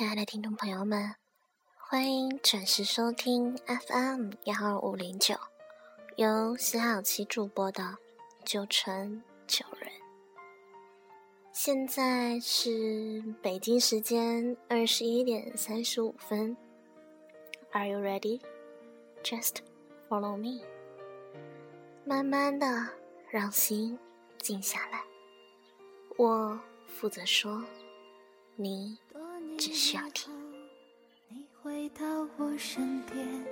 亲爱的听众朋友们，欢迎准时收听 FM 幺二五零九，由喜好奇主播的九成九人。现在是北京时间二十一点三十五分。Are you ready? Just follow me。慢慢的让心静下来，我负责说，你。只需要听。你回到我身边，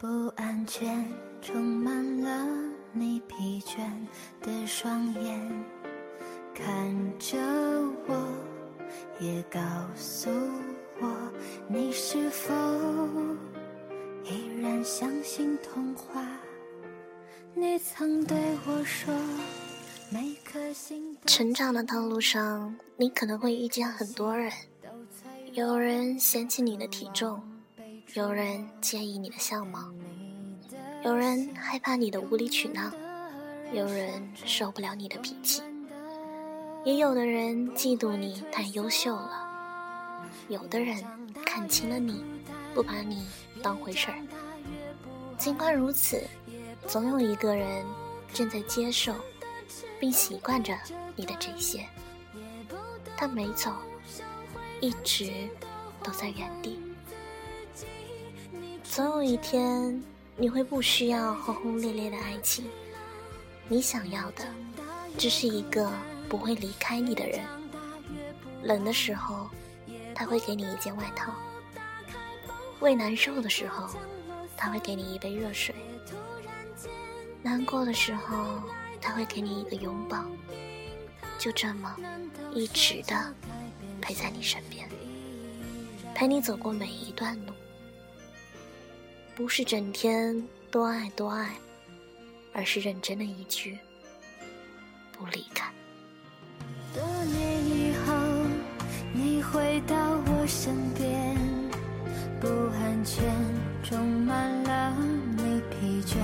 不安全充满了你疲倦的双眼，看着我，也告诉我，你是否依然相信童话？你曾对我说，每颗心。成长的道路上，你可能会遇见很多人。有人嫌弃你的体重，有人介意你的相貌，有人害怕你的无理取闹，有人受不了你的脾气，也有的人嫉妒你太优秀了，有的人看清了你，不把你当回事儿。尽管如此，总有一个人正在接受并习惯着你的这些，他没走。一直都在原地。总有一天，你会不需要轰轰烈烈的爱情，你想要的只是一个不会离开你的人。冷的时候，他会给你一件外套；胃难受的时候，他会给你一杯热水；难过的时候，他会给你一个拥抱。就这么，一直的。陪在你身边，陪你走过每一段路，不是整天多爱多爱，而是认真的一句不离开。多年以后，你回到我身边，不安全充满了你疲倦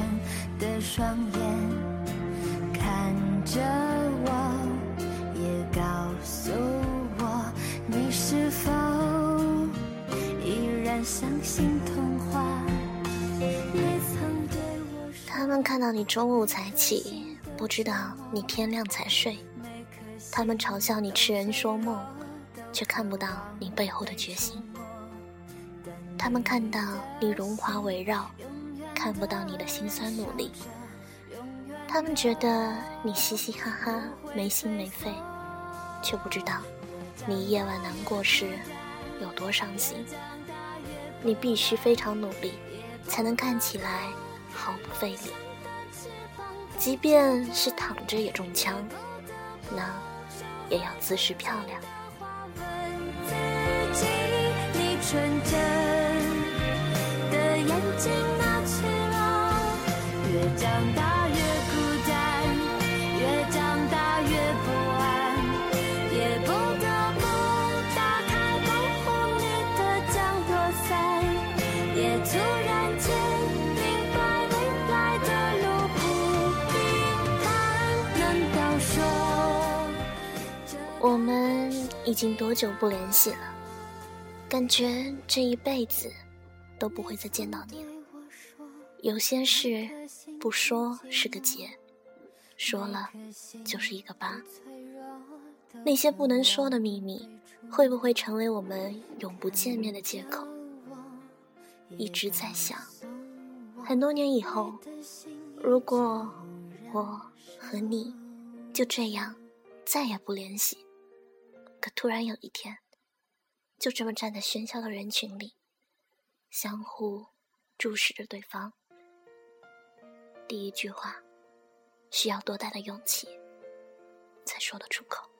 的双眼，他们看到你中午才起，不知道你天亮才睡。他们嘲笑你痴人说梦，却看不到你背后的决心。他们看到你荣华围绕，看不到你的辛酸努力。他们觉得你嘻嘻哈哈，没心没肺，却不知道。你夜晚难过时有多伤心？你必须非常努力，才能看起来毫不费力。即便是躺着也中枪，那也要姿势漂亮。越已经多久不联系了？感觉这一辈子都不会再见到你了。有些事不说是个结，说了就是一个疤。那些不能说的秘密，会不会成为我们永不见面的借口？一直在想，很多年以后，如果我和你就这样再也不联系。可突然有一天，就这么站在喧嚣的人群里，相互注视着对方，第一句话需要多大的勇气才说得出口？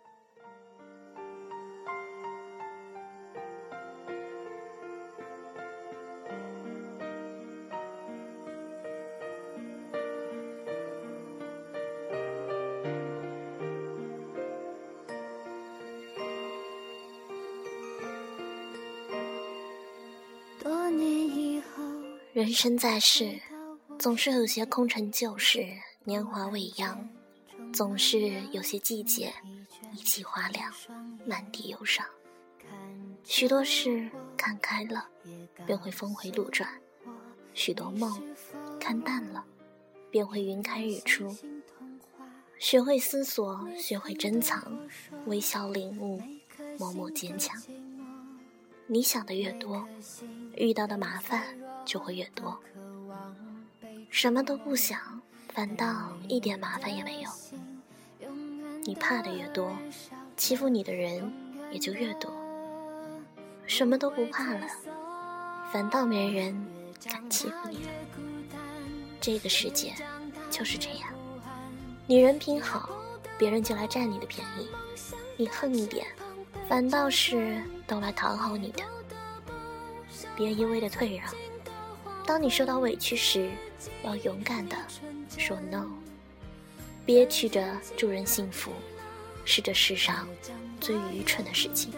人生在世，总是有些空城旧事，年华未央；总是有些季节，一季花凉，满地忧伤。许多事看开了，便会峰回路转；许多梦看淡了，便会云开日出。学会思索，学会珍藏，微笑领悟，默默坚强。你想的越多，遇到的麻烦就会越多。什么都不想，反倒一点麻烦也没有。你怕的越多，欺负你的人也就越多。什么都不怕了，反倒没人敢欺负你了。这个世界就是这样。你人品好，别人就来占你的便宜；你横一点，反倒是都来讨好你的。别一味的退让，当你受到委屈时，要勇敢的说 no。憋屈着助人幸福，是这世上最愚蠢的事情。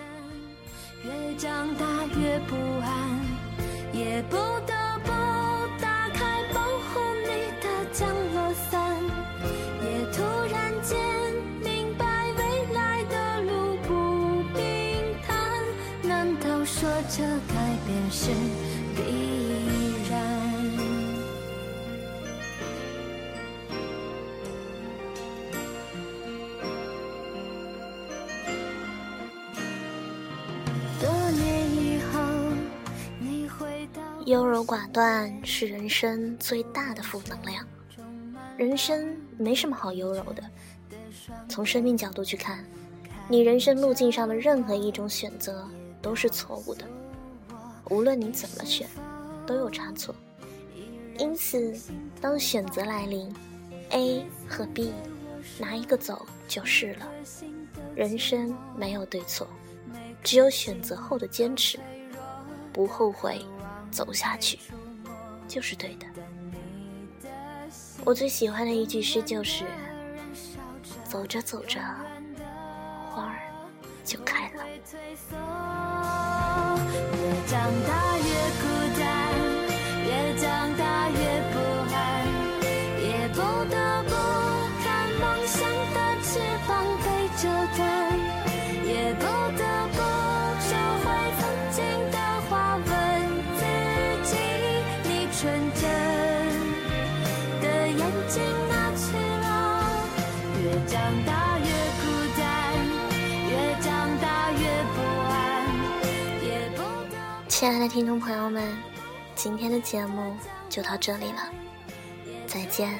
越长大越不安，也不得。这改变是必。优柔寡断是人生最大的负能量。人生没什么好优柔的。从生命角度去看，你人生路径上的任何一种选择都是错误的。无论你怎么选，都有差错。因此，当选择来临，A 和 B，拿一个走就是了。人生没有对错，只有选择后的坚持，不后悔，走下去就是对的。我最喜欢的一句诗就是：“走着走着，花儿就开了。”长大亲爱的听众朋友们，今天的节目就到这里了，再见。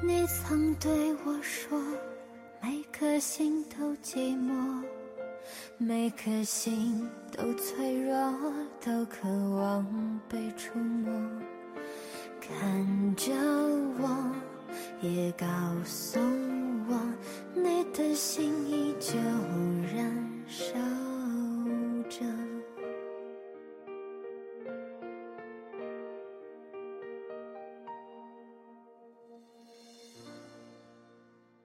你曾对我说，每颗心都寂寞。每颗心都脆弱都渴望被触摸。看着我也告诉我你的心依旧燃烧。